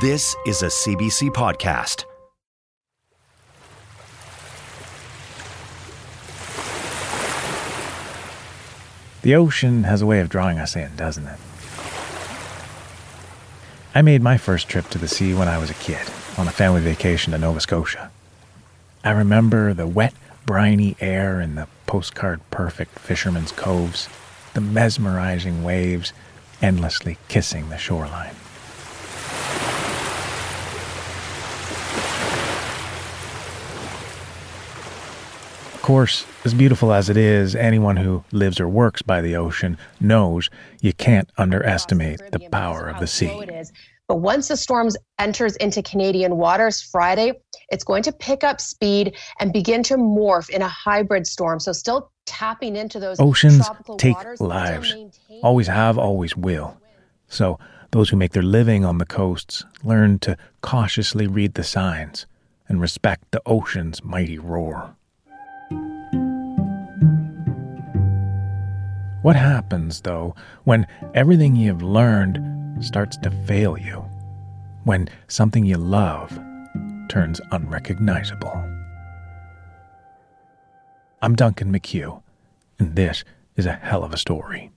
This is a CBC podcast. The ocean has a way of drawing us in, doesn't it? I made my first trip to the sea when I was a kid, on a family vacation to Nova Scotia. I remember the wet, briny air in the postcard perfect fishermen's coves, the mesmerizing waves endlessly kissing the shoreline. Course, as beautiful as it is, anyone who lives or works by the ocean knows you can't underestimate the power of the sea. But once the storm enters into Canadian waters Friday, it's going to pick up speed and begin to morph in a hybrid storm. So still tapping into those oceans take lives. Always have, always will. So those who make their living on the coasts learn to cautiously read the signs and respect the ocean's mighty roar. What happens, though, when everything you've learned starts to fail you? When something you love turns unrecognizable? I'm Duncan McHugh, and this is a hell of a story.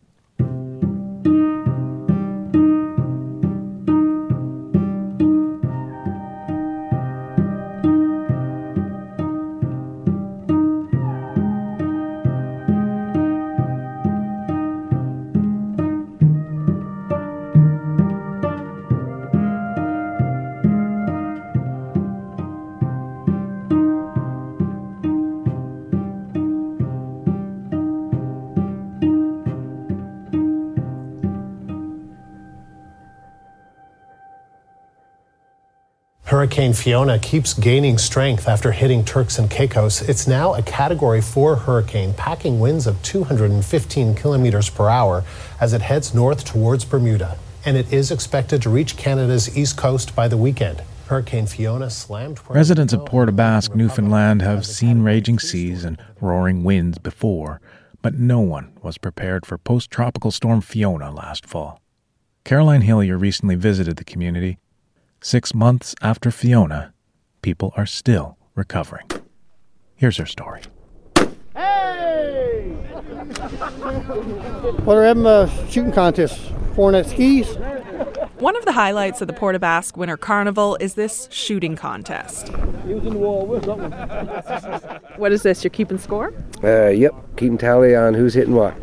Hurricane Fiona keeps gaining strength after hitting Turks and Caicos. It's now a Category 4 hurricane, packing winds of 215 kilometers per hour as it heads north towards Bermuda. And it is expected to reach Canada's east coast by the weekend. Hurricane Fiona slammed. Residents of Port aux Basques, Newfoundland, have seen raging seas and roaring winds before, but no one was prepared for post tropical storm Fiona last fall. Caroline Hillier recently visited the community Six months after Fiona, people are still recovering. Here's her story. Hey! well, they're having a shooting contest, four net skis. One of the highlights of the Port aux Basques Winter Carnival is this shooting contest. what is this? You're keeping score? Uh, yep, keeping tally on who's hitting what.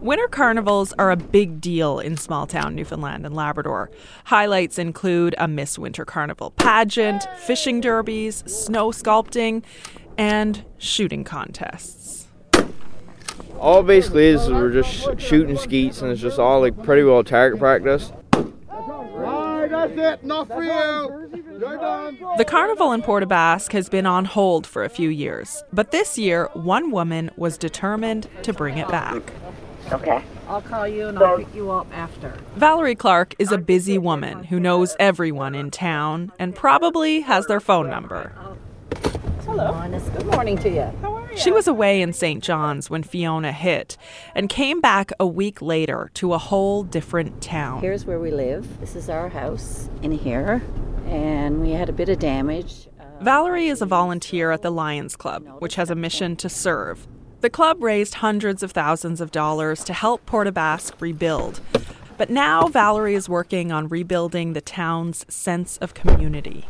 Winter carnivals are a big deal in small town Newfoundland and Labrador. Highlights include a Miss Winter Carnival pageant, fishing derbies, snow sculpting, and shooting contests. All basically is we're just sh- shooting skeets and it's just all like pretty well target practice. that's it, not for you. The carnival in Port aux has been on hold for a few years, but this year, one woman was determined to bring it back. Okay. I'll call you and I'll pick you up after. Valerie Clark is a busy woman who knows everyone in town and probably has their phone number. Hello. Good morning to you. How are you? She was away in St. John's when Fiona hit and came back a week later to a whole different town. Here's where we live. This is our house in here, and we had a bit of damage. Uh, Valerie is a volunteer at the Lions Club, which has a mission to serve the club raised hundreds of thousands of dollars to help Port aux Basques rebuild. But now Valerie is working on rebuilding the town's sense of community.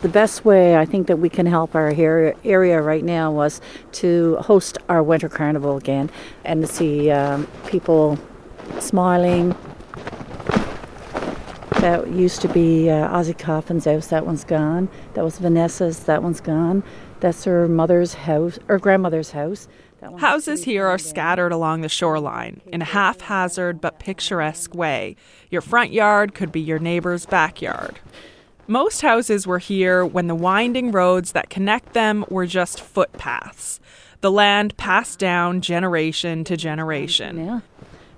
The best way I think that we can help our area right now was to host our winter carnival again and to see um, people smiling. That used to be uh, Ozzy Coffin's house, that one's gone. That was Vanessa's, that one's gone. That's her mother's house or grandmother's house. Houses here are scattered along the shoreline in a haphazard but picturesque way. Your front yard could be your neighbor's backyard. Most houses were here when the winding roads that connect them were just footpaths. The land passed down generation to generation. Yeah.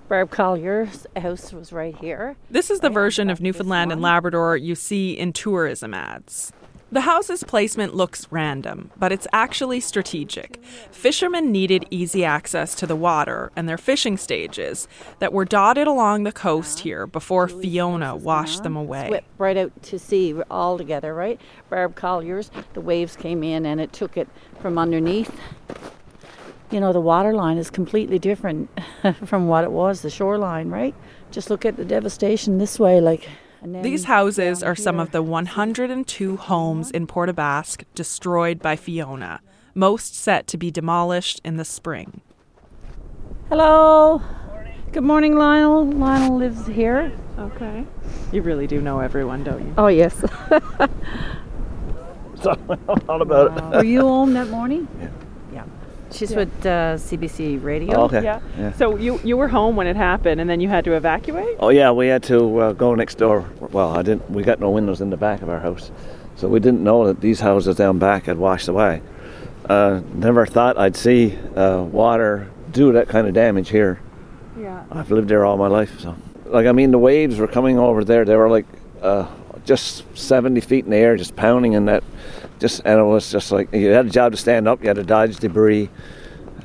Barb Collier's house was right here. This is the version of Newfoundland and Labrador you see in tourism ads. The house's placement looks random, but it's actually strategic. Fishermen needed easy access to the water and their fishing stages that were dotted along the coast here before Fiona washed them away. Swept right out to sea all together, right? Barb Colliers, the waves came in and it took it from underneath. You know, the water line is completely different from what it was, the shoreline, right? Just look at the devastation this way, like. These houses are some of the 102 homes in Port aux destroyed by Fiona, most set to be demolished in the spring. Hello. Good morning, Lionel. Lionel lives here. Okay. You really do know everyone, don't you? Oh, yes. all about it. Were you home that morning? Yeah. Yeah. She's with uh, CBC Radio. Oh, okay. Yeah. Yeah. So you you were home when it happened, and then you had to evacuate. Oh yeah, we had to uh, go next door. Well, I didn't. We got no windows in the back of our house, so we didn't know that these houses down back had washed away. Uh, never thought I'd see uh, water do that kind of damage here. Yeah. I've lived there all my life, so like I mean, the waves were coming over there. They were like uh, just 70 feet in the air, just pounding in that. Just and it was just like you had a job to stand up, you had to dodge debris,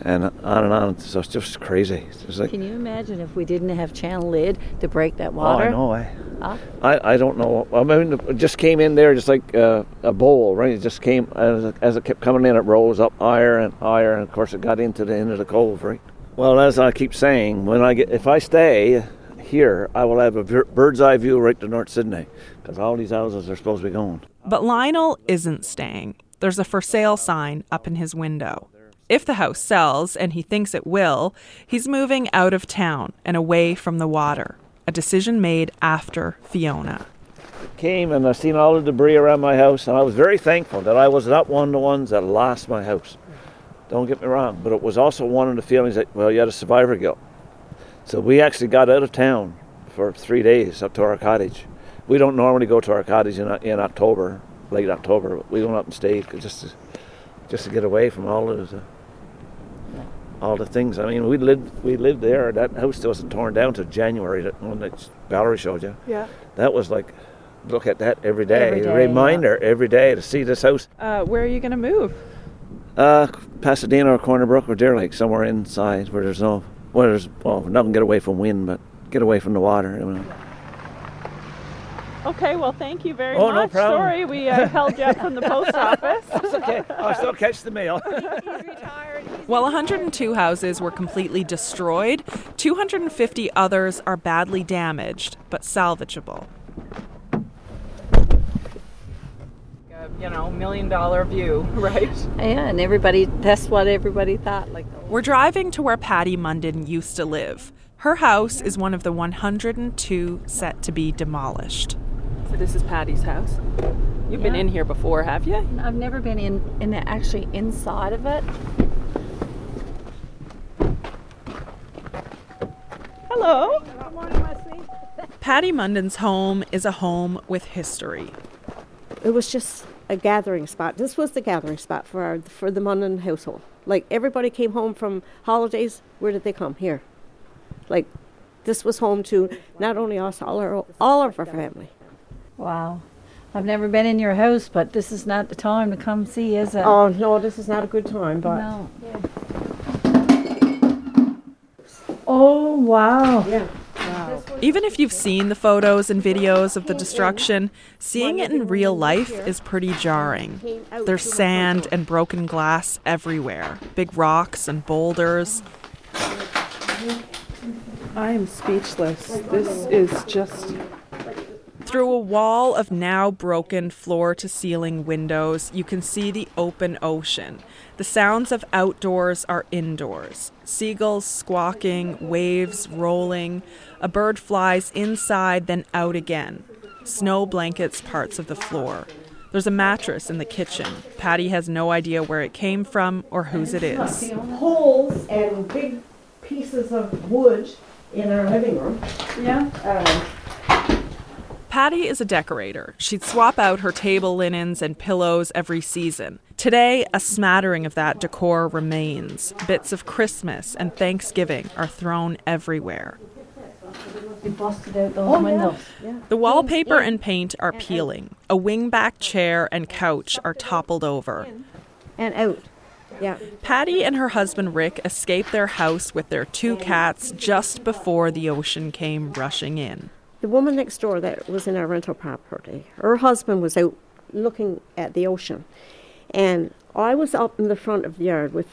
and on and on. So it's just crazy. It's just like Can you imagine if we didn't have Channel Head to break that oh, water? I know. I, Huh? I I don't know. I mean, it just came in there just like uh, a bowl, right? It just came as it, as it kept coming in. It rose up higher and higher, and of course it got into the end of the cove, right? Well, as I keep saying, when I get if I stay here, I will have a bird's eye view right to North Sydney because all these houses are supposed to be going. But Lionel isn't staying. There's a for sale sign up in his window. If the house sells, and he thinks it will, he's moving out of town and away from the water. A decision made after Fiona. Came and I seen all the debris around my house, and I was very thankful that I was not one of the ones that lost my house. Don't get me wrong, but it was also one of the feelings that well, you had a survivor guilt. So we actually got out of town for three days up to our cottage. We don't normally go to our cottage in, in October, late October. But we went up and stayed just to, just to get away from all of the all the things. I mean, we lived we lived there. That house wasn't torn down till January. That one that Valerie showed you. Yeah. That was like, look at that every day. Every day, a reminder every day to see this house. Uh, where are you going to move? Uh, Pasadena or Corner Brook or Deer Lake, somewhere inside where there's no, where there's well, nothing get away from wind, but get away from the water. You know. Okay, well, thank you very Oh, no much. problem. Sorry we uh, held you up from the post office. It's okay. I'll still catch the mail. While 102 houses were completely destroyed, 250 others are badly damaged but salvageable. You know, million dollar view, right? Yeah, and everybody, that's what everybody thought. Like, We're driving to where Patty Munden used to live. Her house is one of the 102 set to be demolished. So this is Patty's house. You've been in here before, have you? I've never been in, in the, actually inside of it. Hello. Good morning, Wesley. Patty Munden's home is a home with history. it was just a gathering spot. This was the gathering spot for our, for the Munden household. Like everybody came home from holidays. Where did they come? Here. Like this was home to not only us, all our all of our family. Wow. I've never been in your house, but this is not the time to come see, is it? Oh no, this is not a good time. But no. Oh, wow. yeah, Even if you've seen the photos and videos of the destruction, seeing it in real life is pretty jarring. There's sand and broken glass everywhere, big rocks and boulders. I am speechless. This is just. Through a wall of now broken floor to ceiling windows, you can see the open ocean. The sounds of outdoors are indoors seagulls squawking, waves rolling. A bird flies inside, then out again. Snow blankets parts of the floor. There's a mattress in the kitchen. Patty has no idea where it came from or whose it is. holes and big pieces of wood in our living room. Yeah. Um, Patty is a decorator. She'd swap out her table linens and pillows every season. Today, a smattering of that decor remains. Bits of Christmas and Thanksgiving are thrown everywhere. look, they busted out those windows. The wallpaper and paint are peeling. A wingback chair and couch are toppled over. And out. Yeah. Patty and her husband Rick escaped their house with their two cats just before the ocean came rushing in. The woman next door that was in our rental property, her husband was out looking at the ocean. And I was up in the front of the yard with,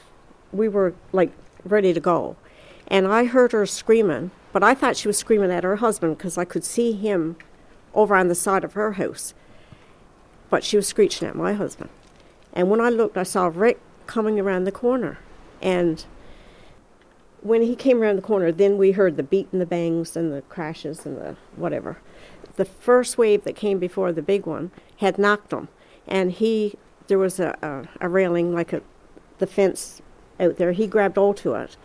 we were like ready to go. And I heard her screaming, but I thought she was screaming at her husband because I could see him over on the side of her house. But she was screeching at my husband. And when I looked, I saw Rick coming around the corner. And when he came around the corner, then we heard the beat and the bangs and the crashes and the whatever. The first wave that came before the big one had knocked him. And he, there was a, a, a railing like a, the fence out there. He grabbed onto it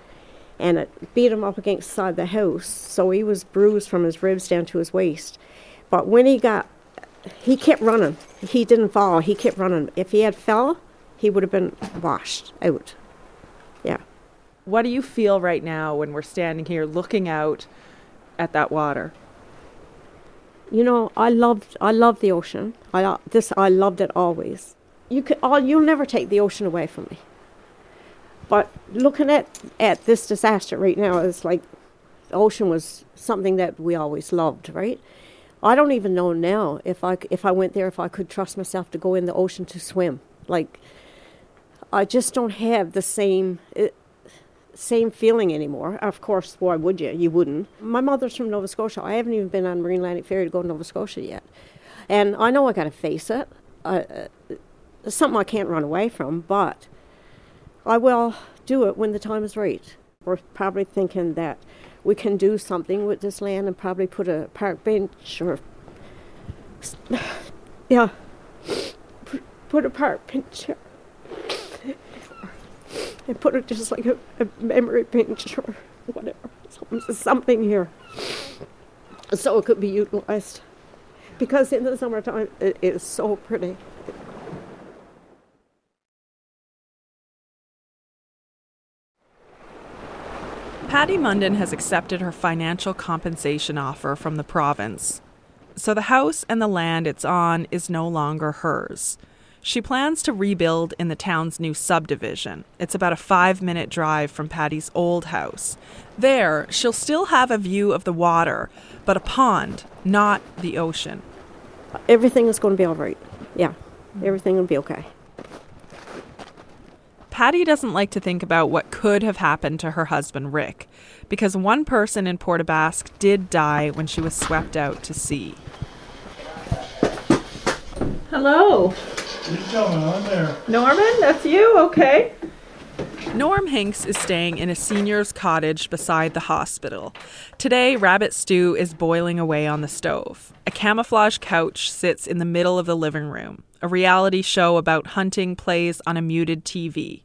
and it beat him up against the side of the house. So he was bruised from his ribs down to his waist. But when he got, he kept running. He didn't fall. He kept running. If he had fell, he would have been washed out. What do you feel right now when we're standing here looking out at that water? You know, I loved I loved the ocean. I uh, this I loved it always. You could all you'll never take the ocean away from me. But looking at at this disaster right now is like the ocean was something that we always loved, right? I don't even know now if I if I went there if I could trust myself to go in the ocean to swim. Like I just don't have the same uh, same feeling anymore. Of course, why would you? You wouldn't. My mother's from Nova Scotia. I haven't even been on Marine Atlantic Ferry to go to Nova Scotia yet, and I know I got to face it. Uh, uh, it's something I can't run away from, but I will do it when the time is right. We're probably thinking that we can do something with this land and probably put a park bench or yeah, put a park bench and put it just like a, a memory bench or whatever, something, something here, so it could be utilized. Because in the summertime, it is so pretty. Patty Munden has accepted her financial compensation offer from the province. So the house and the land it's on is no longer hers. She plans to rebuild in the town's new subdivision. It's about a five minute drive from Patty's old house. There, she'll still have a view of the water, but a pond, not the ocean. Everything is going to be all right. Yeah, everything will be okay. Patty doesn't like to think about what could have happened to her husband, Rick, because one person in Port aux Basques did die when she was swept out to sea. Hello. Who's coming on there? Norman, that's you? Okay. Norm Hinks is staying in a senior's cottage beside the hospital. Today, rabbit stew is boiling away on the stove. A camouflage couch sits in the middle of the living room. A reality show about hunting plays on a muted TV.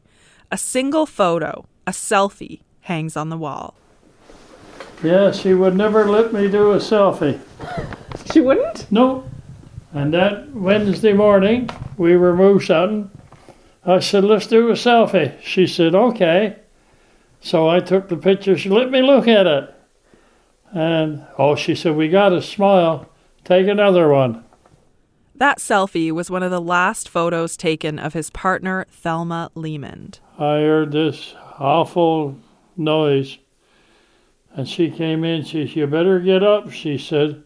A single photo, a selfie, hangs on the wall. Yeah, she would never let me do a selfie. She wouldn't? No. And that Wednesday morning, we were moose hunting. I said, let's do a selfie. She said, okay. So I took the picture. She let me look at it. And, oh, she said, we got to smile. Take another one. That selfie was one of the last photos taken of his partner, Thelma Lehman. I heard this awful noise. And she came in. She said, You better get up, she said.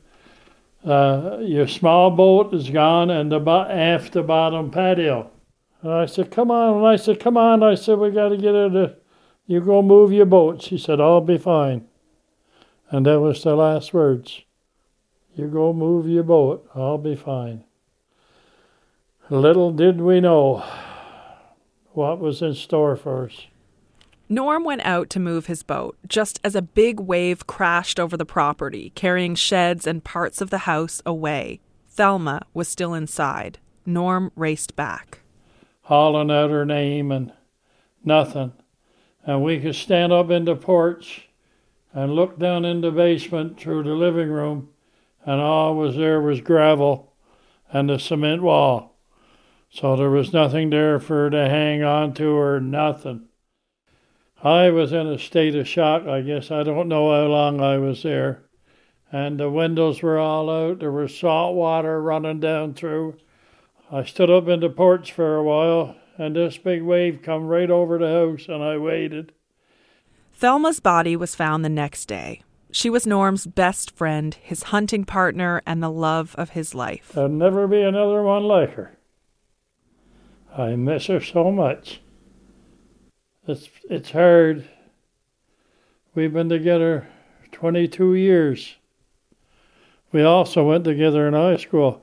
Uh, your small boat is gone and the bo- aft the bottom patio. And I said, Come on. And I said, Come on. I said, We got to get her to. You go move your boat. She said, I'll be fine. And that was the last words. You go move your boat. I'll be fine. Little did we know what was in store for us. Norm went out to move his boat just as a big wave crashed over the property, carrying sheds and parts of the house away. Thelma was still inside. Norm raced back. Hollering out her name and nothing. And we could stand up in the porch and look down in the basement through the living room, and all was there was gravel and the cement wall. So there was nothing there for her to hang on to or nothing. I was in a state of shock, I guess. I don't know how long I was there. and the windows were all out. There was salt water running down through. I stood up in the porch for a while, and this big wave come right over the house, and I waited. Thelma's body was found the next day. She was Norm's best friend, his hunting partner, and the love of his life. There'll never be another one like her. I miss her so much. It's it's hard. We've been together 22 years. We also went together in high school.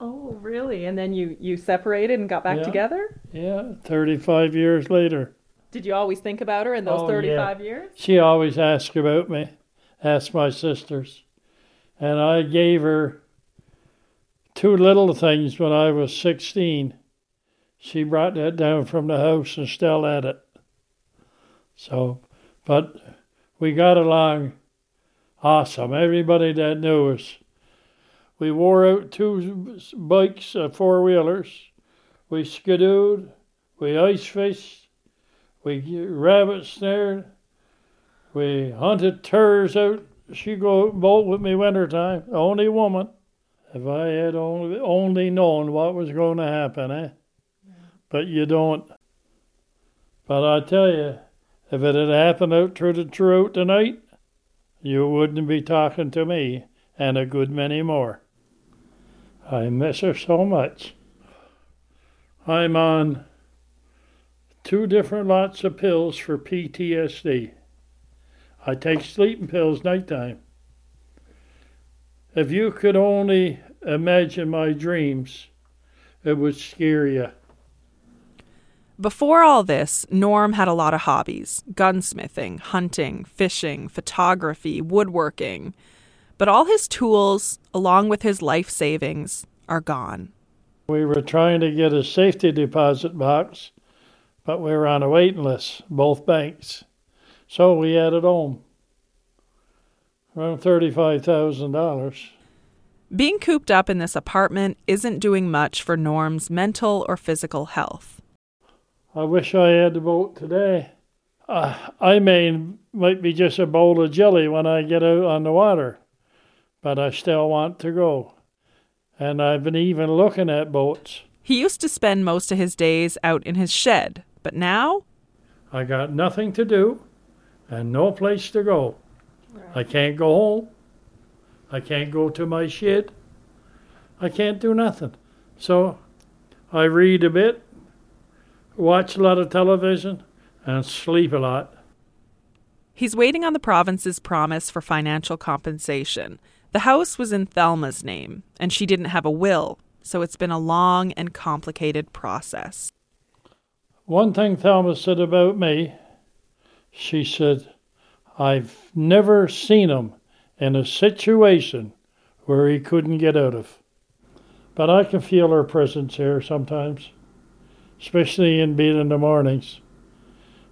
Oh, really? And then you you separated and got back Yeah. together? Yeah, 35 years later. Did you always think about her in those Oh, 35 yeah. years? She always asked about me, asked my sisters. And I gave her two little things when I was 16. She brought that down from the house and still had it. So, but we got along awesome. Everybody that knew us. We wore out two bikes, uh, four wheelers. We skidooed. We ice fished. We rabbit snared. We hunted turrs out. She go boat with me wintertime. The only woman. If I had only only known what was going to happen, eh? But you don't. But I tell you, if it had happened out through the throughout the night, you wouldn't be talking to me and a good many more. I miss her so much. I'm on two different lots of pills for PTSD. I take sleeping pills nighttime. If you could only imagine my dreams, it would scare you. Before all this, Norm had a lot of hobbies gunsmithing, hunting, fishing, photography, woodworking. But all his tools, along with his life savings, are gone. We were trying to get a safety deposit box, but we were on a waiting list, both banks. So we had it home. Around $35,000. Being cooped up in this apartment isn't doing much for Norm's mental or physical health. I wish I had the boat today. Uh, I may might be just a bowl of jelly when I get out on the water, but I still want to go. And I've been even looking at boats. He used to spend most of his days out in his shed, but now I got nothing to do and no place to go. I can't go home. I can't go to my shed. I can't do nothing. So I read a bit, watch a lot of television, and sleep a lot. he's waiting on the province's promise for financial compensation. The house was in Thelma's name, and she didn't have a will, so it's been a long and complicated process. One thing Thelma said about me, she said, I've never seen him in a situation where he couldn't get out of. But I can feel her presence here sometimes, especially in bed in the mornings.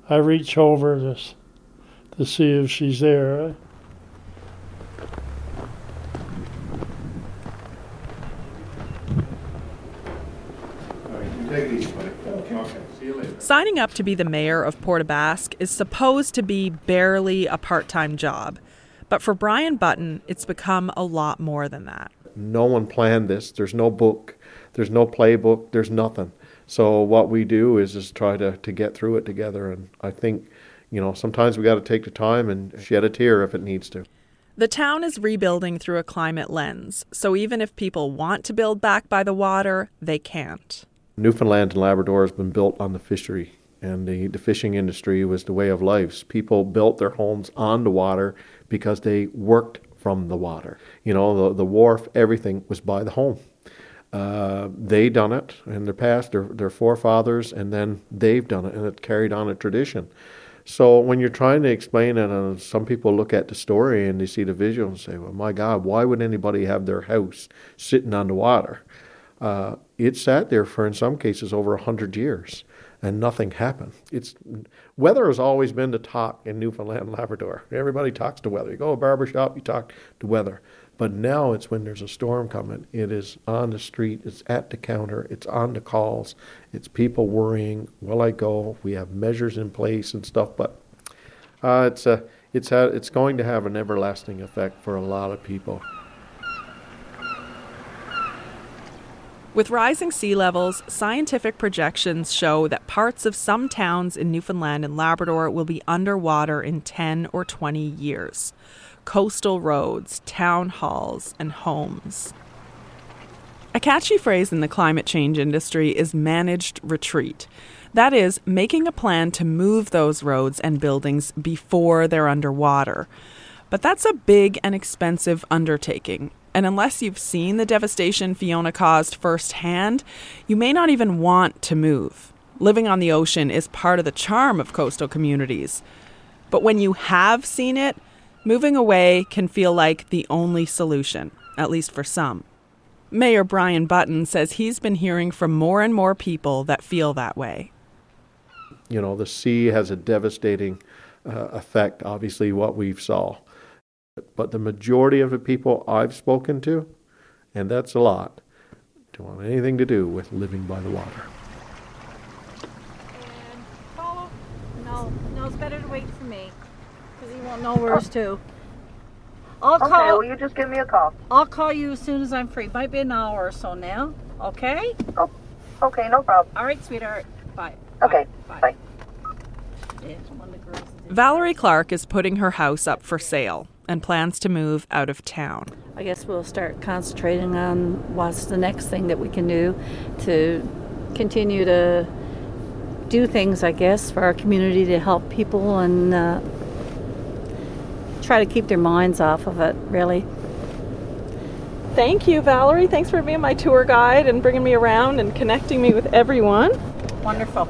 I reach over to, to see if she's there. Take these, buddy. Okay. See you later. Signing up to be the mayor of Port Basque is supposed to be barely a part time job. But for Brian Button, it's become a lot more than that. No one planned this. There's no book. There's no playbook. There's nothing. So what we do is just try to, to get through it together. And I think, you know, sometimes we got to take the time and shed a tear if it needs to. The town is rebuilding through a climate lens, so even if people want to build back by the water, they can't. Newfoundland and Labrador has been built on the fishery, and the, the fishing industry was the way of life. People built their homes on the water because they worked from the water. You know, the, the wharf, everything was by the home. Uh, they done it in the past, their, their forefathers, and then they've done it, and it carried on a tradition. So when you're trying to explain it, and some people look at the story and they see the visual and say, "Well, my God, why would anybody have their house sitting on the water?" Uh, it sat there for, in some cases, over hundred years, and nothing happened. It's weather has always been the talk in Newfoundland and Labrador. Everybody talks to weather. You go to a barber shop, you talk to weather. But now it's when there's a storm coming. It is on the street. It's at the counter. It's on the calls. It's people worrying. Will I go? We have measures in place and stuff. But uh, it's a it's ha- it's going to have an everlasting effect for a lot of people. With rising sea levels, scientific projections show that parts of some towns in Newfoundland and Labrador will be underwater in 10 or 20 years. Coastal roads, town halls, and homes. A catchy phrase in the climate change industry is managed retreat. That is, making a plan to move those roads and buildings before they're underwater. But that's a big and expensive undertaking, and unless you've seen the devastation Fiona caused firsthand, you may not even want to move. Living on the ocean is part of the charm of coastal communities. But when you have seen it, moving away can feel like the only solution, at least for some. Mayor Brian Button says he's been hearing from more and more people that feel that way. You know, the sea has a devastating uh, effect, obviously, what we've saw. But the majority of the people I've spoken to, and that's a lot, don't want anything to do with living by the water. And No, no, it's better to wait for me because he won't know where to. I'll Okay, call. well, you just give me a call. I'll call you as soon as I'm free. Might be an hour or so now. Okay? Oh, okay, no problem. All right, sweetheart. Bye. Okay, Bye. bye. Yeah, one of the girls is in- Valerie Clark is putting her house up for sale and plans to move out of town. I guess we'll start concentrating on what's the next thing that we can do to continue to do things, I guess, for our community to help people and uh, try to keep their minds off of it, really. Thank you, Valerie. Thanks for being my tour guide and bringing me around and connecting me with everyone. Wonderful.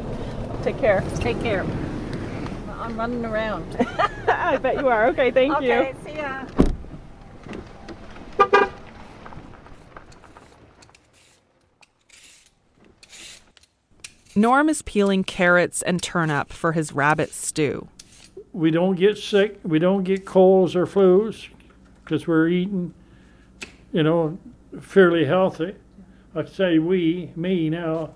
Take care. Take care. I'm running around. I bet you are. Okay, thank you. Okay, see ya. Norm is peeling carrots and turnip for his rabbit stew. We don't get sick. We don't get colds or flus because we're eating, you know, fairly healthy. I say we, me now.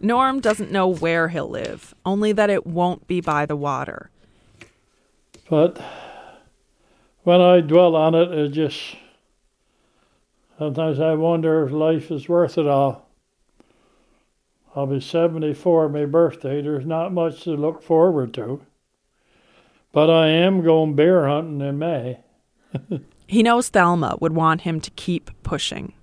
Norm doesn't know where he'll live, only that it won't be by the water. But when I dwell on it, it just sometimes I wonder if life is worth it all. I'll be 74 my birthday. There's not much to look forward to. But I am going bear hunting in May. He knows Thelma would want him to keep pushing.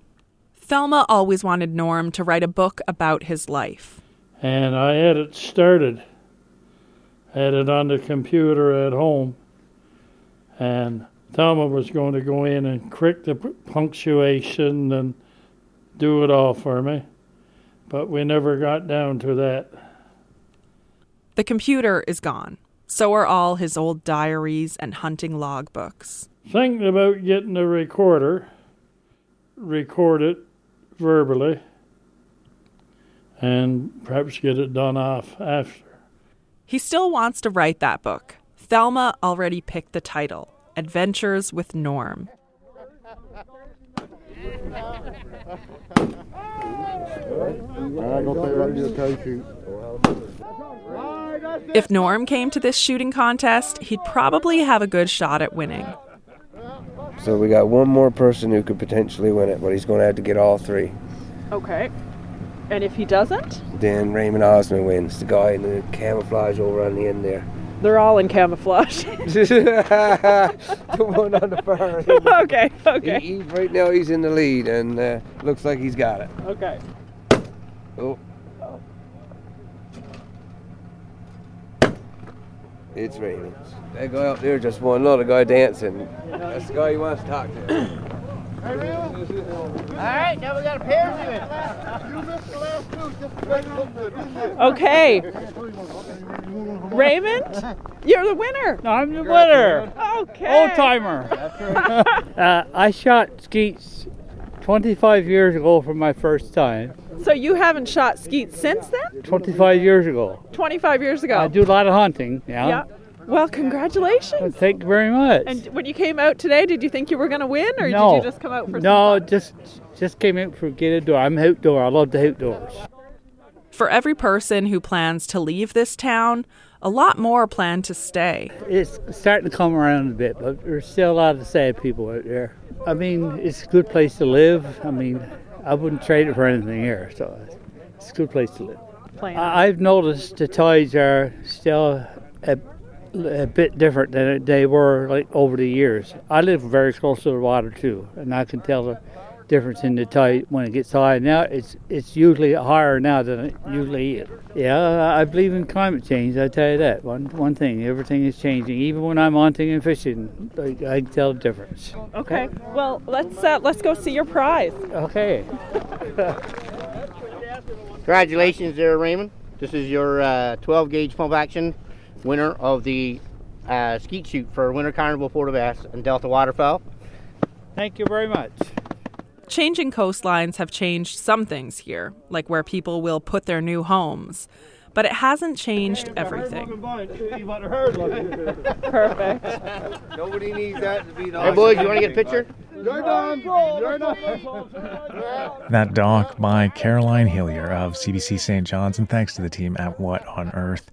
Thelma always wanted Norm to write a book about his life. And I had it started. Had it on the computer at home. And Thelma was going to go in and correct the punctuation and do it all for me. But we never got down to that. The computer is gone. So are all his old diaries and hunting logbooks. Thinking about getting a recorder, record it verbally, and perhaps get it done off after. He still wants to write that book. Thelma already picked the title Adventures with Norm. If Norm came to this shooting contest, he'd probably have a good shot at winning. So we got one more person who could potentially win it, but he's going to have to get all three. Okay. And if he doesn't, Then Raymond Osmond wins, the guy in the camouflage over on the end there. they're all in camouflage. the one on the far end. okay, okay. He, he, right now he's in the lead and uh, looks like he's got it. Okay. Oh. It's Raymond. That guy up there just won, not a guy dancing. That's the guy he wants to talk to. All right, now we got a pair to it. You missed the last two. Just to make it look good, didn't you? Okay. Raymond, you're the winner. I'm the winner. Okay. Old timer. uh, I shot skeets 25 years ago for my first time. So you haven't shot skeet since then? 25 years ago. 25 years ago. I do a lot of hunting. Yeah. Yeah. Well, congratulations. Thank you very much. And when you came out today, did you think you were going to win, or no. did you just come out for no, some fun? just just came out for get outdoor. I'm outdoor. I love the outdoors. For every person who plans to leave this town, A lot more plan to stay. It's starting to come around a bit, but there's still a lot of sad people out there. I mean, it's a good place to live. I mean, I wouldn't trade it for anything here, so it's a good place to live. I've noticed the tides are still a, a bit different than they were like over the years. I live very close to the water too, and I can tell the difference in the tide when it gets high. Now it's it's usually higher now than it usually is. Yeah, I believe in climate change. I tell you that. One one thing, everything is changing. Even when I'm hunting and fishing, I, I can tell the difference. Okay. Well, let's uh, let's go see your prize. Okay. Congratulations there, Raymond. This is your uh, 12 gauge pump action winner of the uh, skeet shoot for Winter Carnival Port aux Basques and Delta Waterfowl. Thank you very much. Changing coastlines have changed some things here, like where people will put their new homes. But it hasn't changed everything. Perfect. Nobody needs that to be the Hey, boys, you want to get a picture? You're done. You're done. That doc by Caroline Hillier of CBC St. John's, and thanks to the team at What on Earth.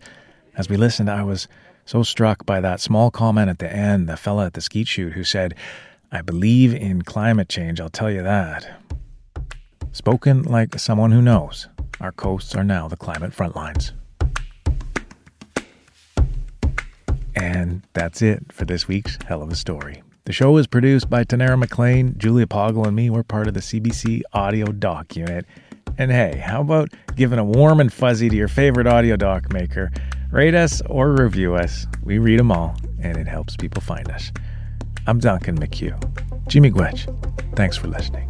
As we listened, I was so struck by that small comment at the end, the fella at the skeet shoot who said, I believe in climate change, I'll tell you that. Spoken like someone who knows. Our coasts are now the climate front lines. And that's it for this week's Hell of a Story. The show is produced by Tanera McLean, Julia Poggle, and me. We're part of the CBC Audio Doc Unit. And hey, how about giving a warm and fuzzy to your favorite audio doc maker? Rate us or review us. We read them all, and it helps people find us. I'm Duncan McHugh. Chi-miigwech, thanks for listening.